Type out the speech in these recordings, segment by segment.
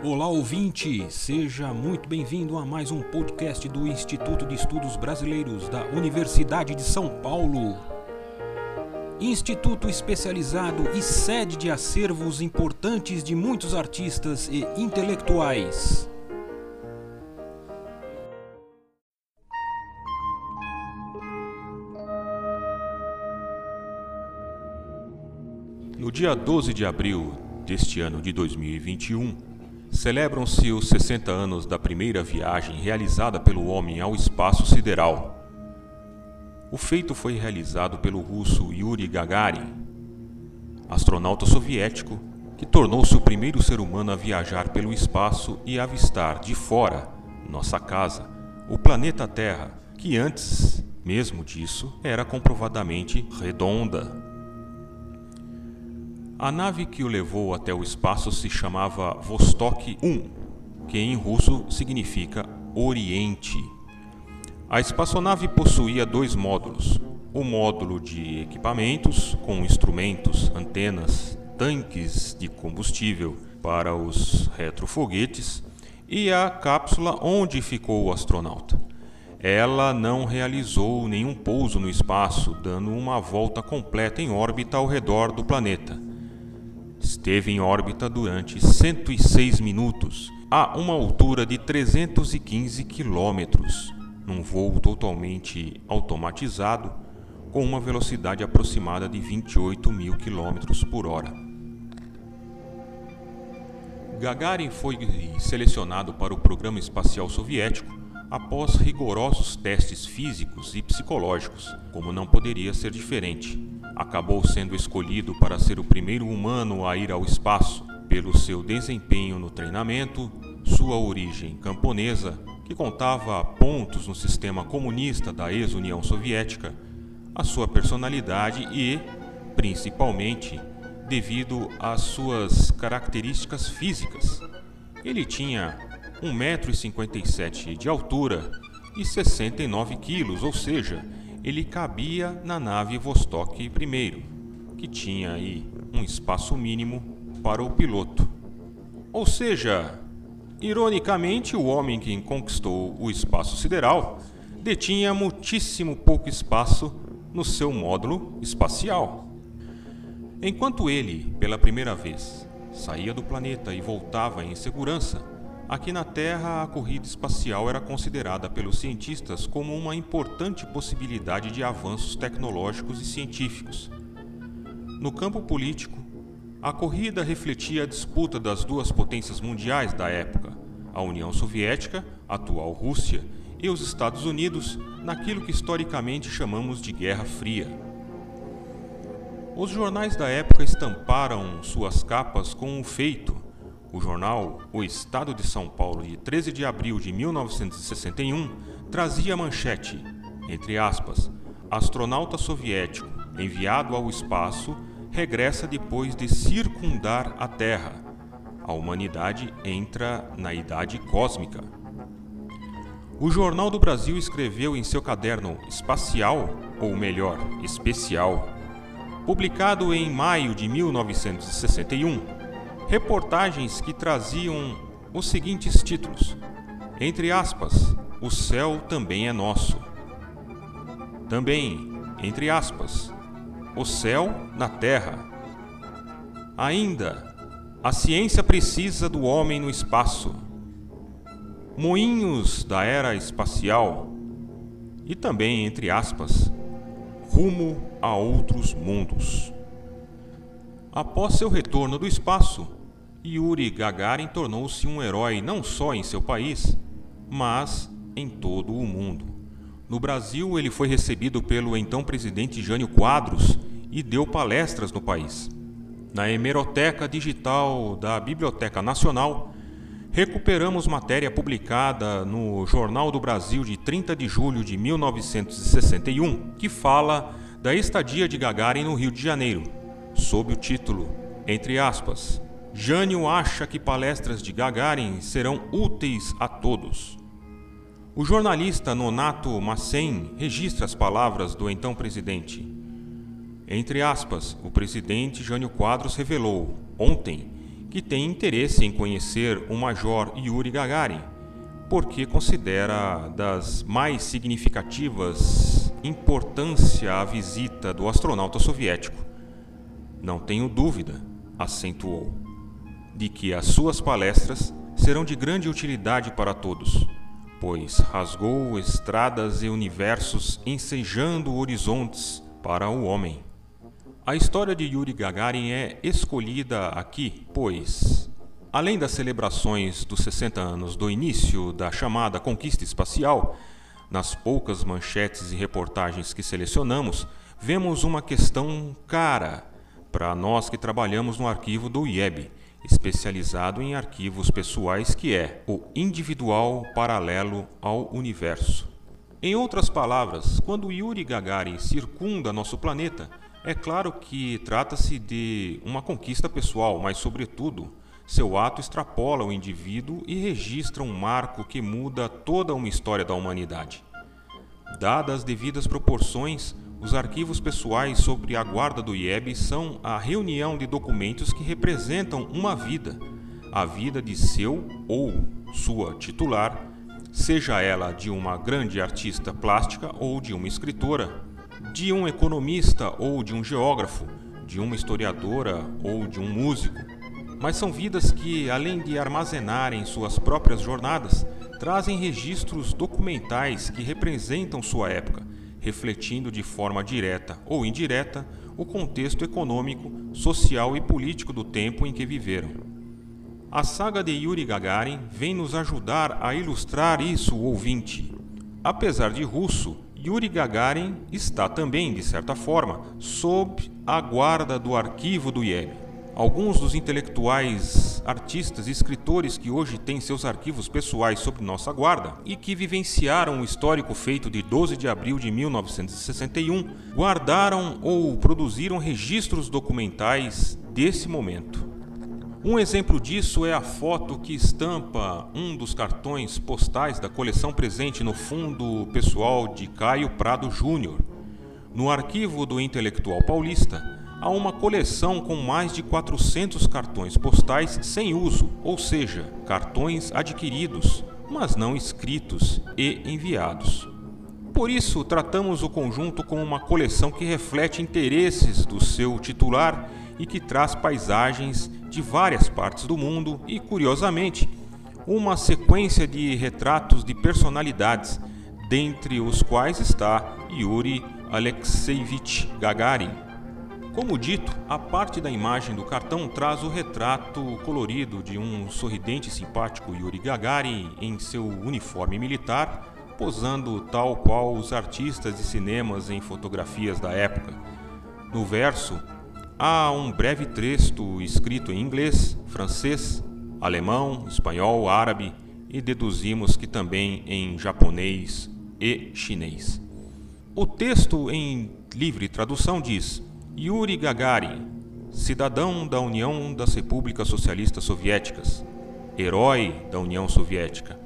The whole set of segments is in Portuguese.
Olá ouvinte, seja muito bem-vindo a mais um podcast do Instituto de Estudos Brasileiros da Universidade de São Paulo. Instituto especializado e sede de acervos importantes de muitos artistas e intelectuais. No dia 12 de abril deste ano de 2021, celebram-se os 60 anos da primeira viagem realizada pelo homem ao espaço sideral. O feito foi realizado pelo russo Yuri Gagarin, astronauta soviético que tornou-se o primeiro ser humano a viajar pelo espaço e avistar de fora, nossa casa, o planeta Terra, que antes mesmo disso era comprovadamente redonda. A nave que o levou até o espaço se chamava Vostok 1, que em russo significa Oriente. A espaçonave possuía dois módulos: o módulo de equipamentos, com instrumentos, antenas, tanques de combustível para os retrofoguetes, e a cápsula onde ficou o astronauta. Ela não realizou nenhum pouso no espaço, dando uma volta completa em órbita ao redor do planeta Esteve em órbita durante 106 minutos, a uma altura de 315 quilômetros, num voo totalmente automatizado, com uma velocidade aproximada de 28 mil quilômetros por hora. Gagarin foi selecionado para o programa espacial soviético após rigorosos testes físicos e psicológicos, como não poderia ser diferente. Acabou sendo escolhido para ser o primeiro humano a ir ao espaço pelo seu desempenho no treinamento, sua origem camponesa, que contava pontos no sistema comunista da ex-União Soviética, a sua personalidade e, principalmente, devido às suas características físicas. Ele tinha 1,57m de altura e 69 quilos, ou seja, ele cabia na nave Vostok I, que tinha aí um espaço mínimo para o piloto. Ou seja, ironicamente, o homem que conquistou o espaço sideral detinha muitíssimo pouco espaço no seu módulo espacial. Enquanto ele, pela primeira vez, saía do planeta e voltava em segurança, Aqui na Terra, a corrida espacial era considerada pelos cientistas como uma importante possibilidade de avanços tecnológicos e científicos. No campo político, a corrida refletia a disputa das duas potências mundiais da época, a União Soviética, atual Rússia, e os Estados Unidos, naquilo que historicamente chamamos de Guerra Fria. Os jornais da época estamparam suas capas com um feito o jornal O Estado de São Paulo, de 13 de abril de 1961, trazia a manchete, entre aspas, astronauta soviético enviado ao espaço regressa depois de circundar a Terra. A humanidade entra na idade cósmica. O Jornal do Brasil escreveu em seu caderno espacial, ou melhor, especial, publicado em maio de 1961, reportagens que traziam os seguintes títulos: entre aspas, o céu também é nosso. Também, entre aspas, o céu na terra. Ainda, a ciência precisa do homem no espaço. Moinhos da era espacial. E também, entre aspas, rumo a outros mundos. Após seu retorno do espaço, Yuri Gagarin tornou-se um herói não só em seu país, mas em todo o mundo. No Brasil, ele foi recebido pelo então presidente Jânio Quadros e deu palestras no país. Na hemeroteca digital da Biblioteca Nacional, recuperamos matéria publicada no Jornal do Brasil de 30 de julho de 1961, que fala da estadia de Gagarin no Rio de Janeiro, sob o título, entre aspas, Jânio acha que palestras de Gagarin serão úteis a todos. O jornalista Nonato Massen registra as palavras do então presidente. Entre aspas, o presidente Jânio Quadros revelou, ontem, que tem interesse em conhecer o Major Yuri Gagarin, porque considera das mais significativas importância a visita do astronauta soviético. Não tenho dúvida, acentuou, de que as suas palestras serão de grande utilidade para todos, pois rasgou estradas e universos ensejando horizontes para o homem. A história de Yuri Gagarin é escolhida aqui, pois, além das celebrações dos 60 anos do início da chamada conquista espacial, nas poucas manchetes e reportagens que selecionamos, vemos uma questão cara para nós que trabalhamos no arquivo do IEB, especializado em arquivos pessoais, que é o individual paralelo ao universo. Em outras palavras, quando Yuri Gagarin circunda nosso planeta, é claro que trata-se de uma conquista pessoal, mas, sobretudo, seu ato extrapola o indivíduo e registra um marco que muda toda uma história da humanidade. Dadas as devidas proporções, os arquivos pessoais sobre a guarda do IEB são a reunião de documentos que representam uma vida, a vida de seu ou sua titular, seja ela de uma grande artista plástica ou de uma escritora, de um economista ou de um geógrafo, de uma historiadora ou de um músico. Mas são vidas que, além de armazenarem suas próprias jornadas, trazem registros documentais que representam sua época, refletindo de forma direta ou indireta o contexto econômico, social e político do tempo em que viveram. A saga de Yuri Gagarin vem nos ajudar a ilustrar isso, ouvinte. Apesar de russo, Yuri Gagarin está também, de certa forma, sob a guarda do arquivo do IEB. Alguns dos intelectuais, artistas e escritores que hoje têm seus arquivos pessoais sob nossa guarda e que vivenciaram o histórico feito de 12 de abril de 1961 guardaram ou produziram registros documentais desse momento. Um exemplo disso é a foto que estampa um dos cartões postais da coleção presente no fundo pessoal de Caio Prado Júnior. No arquivo do Intelectual Paulista, há uma coleção com mais de 400 cartões postais sem uso, ou seja, cartões adquiridos, mas não escritos e enviados. Por isso, tratamos o conjunto como uma coleção que reflete interesses do seu titular e que traz paisagens de várias partes do mundo e, curiosamente, uma sequência de retratos de personalidades, dentre os quais está Yuri Alexeyevich Gagarin. Como dito, a parte da imagem do cartão traz o retrato colorido de um sorridente e simpático Yuri Gagarin em seu uniforme militar, posando tal qual os artistas de cinemas em fotografias da época. No verso, Há um breve texto escrito em inglês, francês, alemão, espanhol, árabe e deduzimos que também em japonês e chinês. O texto em livre tradução diz: Yuri Gagarin, cidadão da União das Repúblicas Socialistas Soviéticas, herói da União Soviética,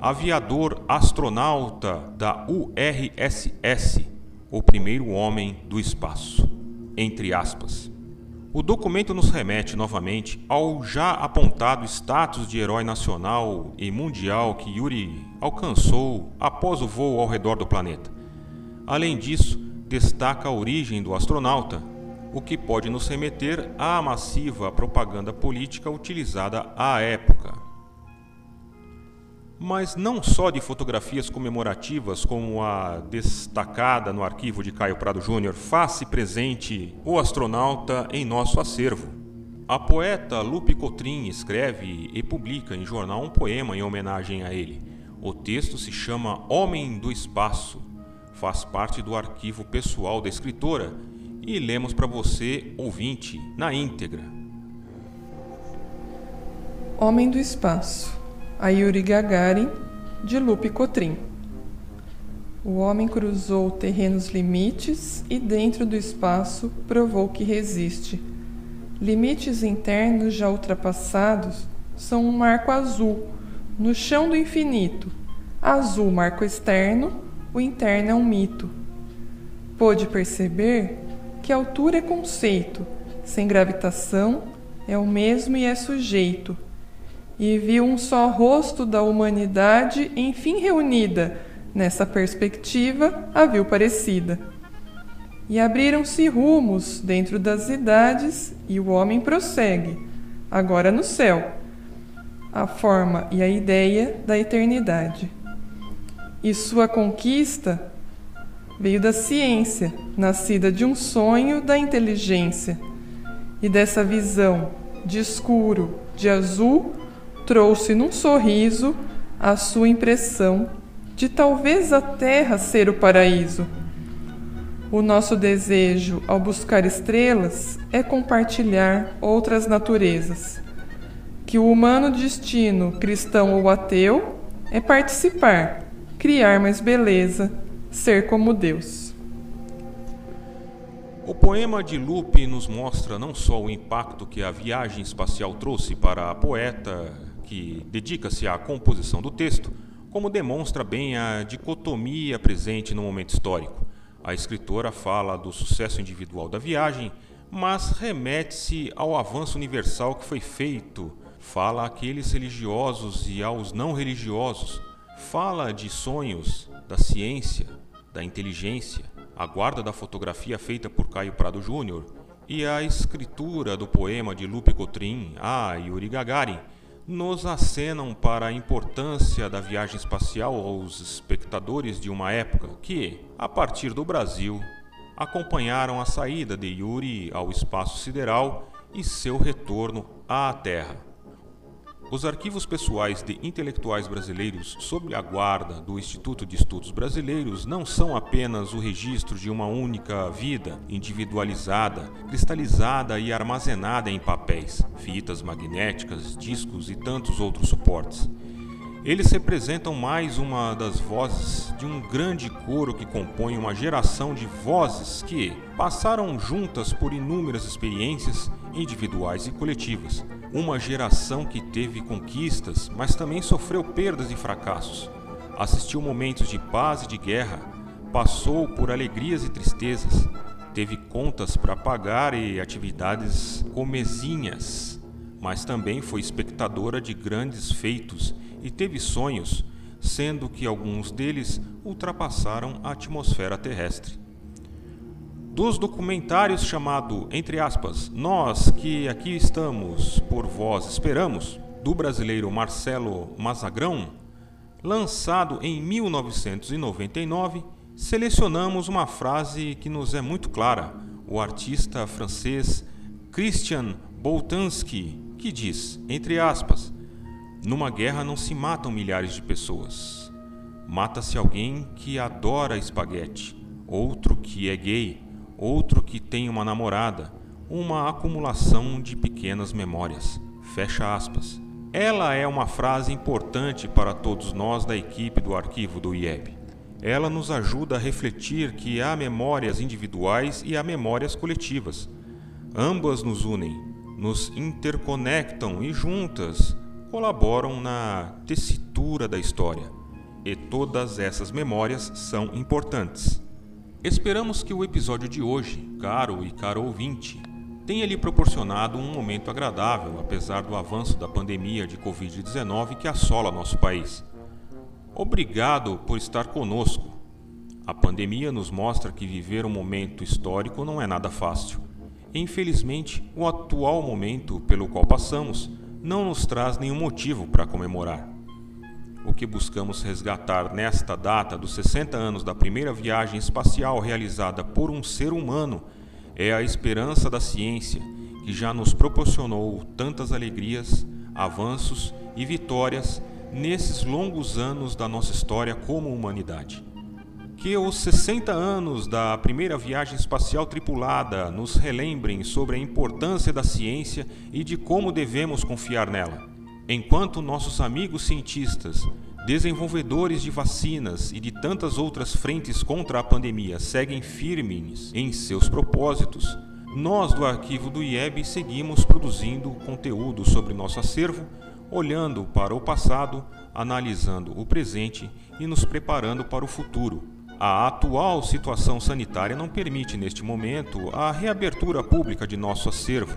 aviador astronauta da URSS, o primeiro homem do espaço entre aspas. O documento nos remete novamente ao já apontado status de herói nacional e mundial que Yuri alcançou após o voo ao redor do planeta. Além disso, destaca a origem do astronauta, o que pode nos remeter à massiva propaganda política utilizada à época mas não só de fotografias comemorativas como a destacada no arquivo de Caio Prado Júnior, faz-se presente o astronauta em nosso acervo. A poeta Lupe Cotrim escreve e publica em jornal um poema em homenagem a ele. O texto se chama Homem do Espaço, faz parte do arquivo pessoal da escritora e lemos para você, ouvinte, na íntegra. Homem do Espaço a Yuri Gagarin, de Lupe Cotrim. O homem cruzou terrenos limites e, dentro do espaço, provou que resiste. Limites internos já ultrapassados são um marco azul, no chão do infinito. Azul, marco externo, o interno é um mito. Pôde perceber que altura é conceito, sem gravitação é o mesmo e é sujeito. E viu um só rosto da humanidade, enfim reunida, nessa perspectiva, a viu parecida. E abriram-se rumos dentro das idades, e o homem prossegue, agora no céu, a forma e a ideia da eternidade. E sua conquista veio da ciência, nascida de um sonho da inteligência e dessa visão de escuro, de azul, trouxe num sorriso a sua impressão de talvez a terra ser o paraíso. O nosso desejo ao buscar estrelas é compartilhar outras naturezas. Que o humano destino, cristão ou ateu, é participar, criar mais beleza, ser como Deus. O poema de Lupe nos mostra não só o impacto que a viagem espacial trouxe para a poeta que dedica-se à composição do texto, como demonstra bem a dicotomia presente no momento histórico. A escritora fala do sucesso individual da viagem, mas remete-se ao avanço universal que foi feito, fala àqueles religiosos e aos não religiosos, fala de sonhos, da ciência, da inteligência, a guarda da fotografia feita por Caio Prado Júnior e a escritura do poema de Lupe Cotrim a Yuri Gagarin nos acenam para a importância da viagem espacial aos espectadores de uma época que, a partir do Brasil, acompanharam a saída de Yuri ao espaço sideral e seu retorno à Terra. Os arquivos pessoais de intelectuais brasileiros sob a guarda do Instituto de Estudos Brasileiros não são apenas o registro de uma única vida individualizada, cristalizada e armazenada em papéis, fitas magnéticas, discos e tantos outros suportes. Eles representam mais uma das vozes de um grande coro que compõe uma geração de vozes que passaram juntas por inúmeras experiências individuais e coletivas uma geração que teve conquistas, mas também sofreu perdas e fracassos. Assistiu momentos de paz e de guerra, passou por alegrias e tristezas, teve contas para pagar e atividades comezinhas, mas também foi espectadora de grandes feitos e teve sonhos, sendo que alguns deles ultrapassaram a atmosfera terrestre dos documentários chamado, entre aspas, Nós que aqui estamos por vós esperamos, do brasileiro Marcelo Mazagrão, lançado em 1999, selecionamos uma frase que nos é muito clara. O artista francês Christian Boltanski, que diz, entre aspas, numa guerra não se matam milhares de pessoas. Mata-se alguém que adora espaguete, outro que é gay, outro que tem uma namorada, uma acumulação de pequenas memórias. Fecha aspas. Ela é uma frase importante para todos nós da equipe do arquivo do IEB. Ela nos ajuda a refletir que há memórias individuais e há memórias coletivas. Ambas nos unem, nos interconectam e juntas colaboram na tessitura da história. E todas essas memórias são importantes. Esperamos que o episódio de hoje, caro e caro ouvinte, tenha lhe proporcionado um momento agradável, apesar do avanço da pandemia de Covid-19 que assola nosso país. Obrigado por estar conosco. A pandemia nos mostra que viver um momento histórico não é nada fácil. Infelizmente, o atual momento pelo qual passamos não nos traz nenhum motivo para comemorar. O que buscamos resgatar nesta data dos 60 anos da primeira viagem espacial realizada por um ser humano é a esperança da ciência, que já nos proporcionou tantas alegrias, avanços e vitórias nesses longos anos da nossa história como humanidade. Que os 60 anos da primeira viagem espacial tripulada nos relembrem sobre a importância da ciência e de como devemos confiar nela Enquanto nossos amigos cientistas, desenvolvedores de vacinas e de tantas outras frentes contra a pandemia seguem firmes em seus propósitos, nós do arquivo do IEB seguimos produzindo conteúdo sobre nosso acervo, olhando para o passado, analisando o presente e nos preparando para o futuro. A atual situação sanitária não permite, neste momento, a reabertura pública de nosso acervo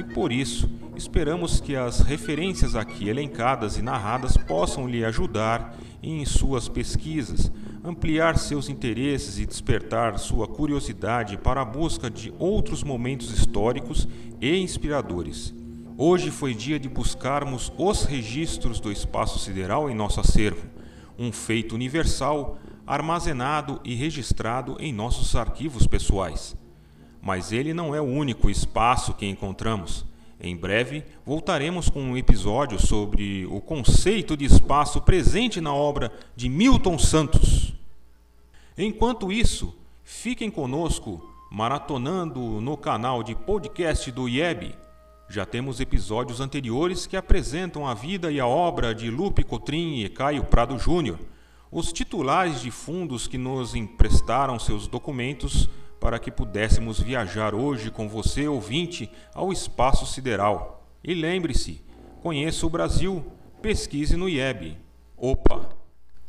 e por isso esperamos que as referências aqui elencadas e narradas possam lhe ajudar em suas pesquisas, ampliar seus interesses e despertar sua curiosidade para a busca de outros momentos históricos e inspiradores. Hoje foi dia de buscarmos os registros do espaço sideral em nosso acervo, um feito universal armazenado e registrado em nossos arquivos pessoais. Mas ele não é o único espaço que encontramos. Em breve voltaremos com um episódio sobre o conceito de espaço presente na obra de Milton Santos. Enquanto isso, fiquem conosco maratonando no canal de podcast do IEB. Já temos episódios anteriores que apresentam a vida e a obra de Lupe Cotrim e Caio Prado Júnior, os titulares de fundos que nos emprestaram seus documentos para que pudéssemos viajar hoje com você, ouvinte, ao espaço sideral. E lembre-se, conheça o Brasil, pesquise no IEB. Opa!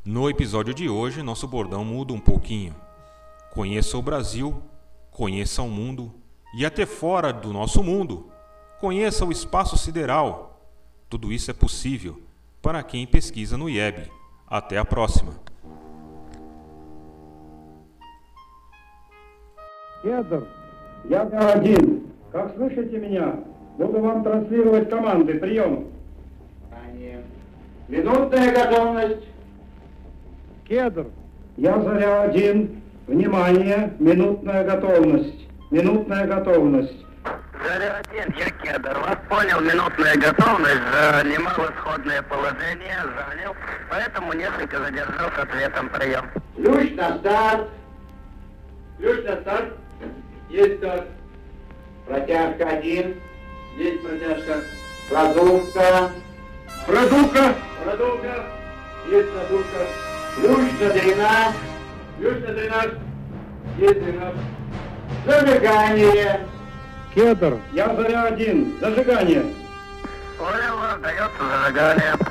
No episódio de hoje, nosso bordão muda um pouquinho. Conheça o Brasil, conheça o mundo e até fora do nosso mundo. Conheça o espaço sideral. Tudo isso é possível para quem pesquisa no IEB. Até a próxima! Федор, я один. Как слышите меня? Буду вам транслировать команды. Прием. Минутная готовность. Кедр, я заря один. Внимание, минутная готовность. Минутная готовность. Заря один, я кедр. Вас понял, минутная готовность. Занимал исходное положение, занял. Поэтому несколько задержал с ответом прием. Ключ на старт. Ключ на старт. Есть старт. Протяжка один. Есть протяжка. Продувка. Продувка. Продувка. Есть продувка. Ключ на дренаж. Ключ на дренаж. Есть дренаж. Зажигание. Кедр, я заря один. Зажигание. Понял, дается зажигание.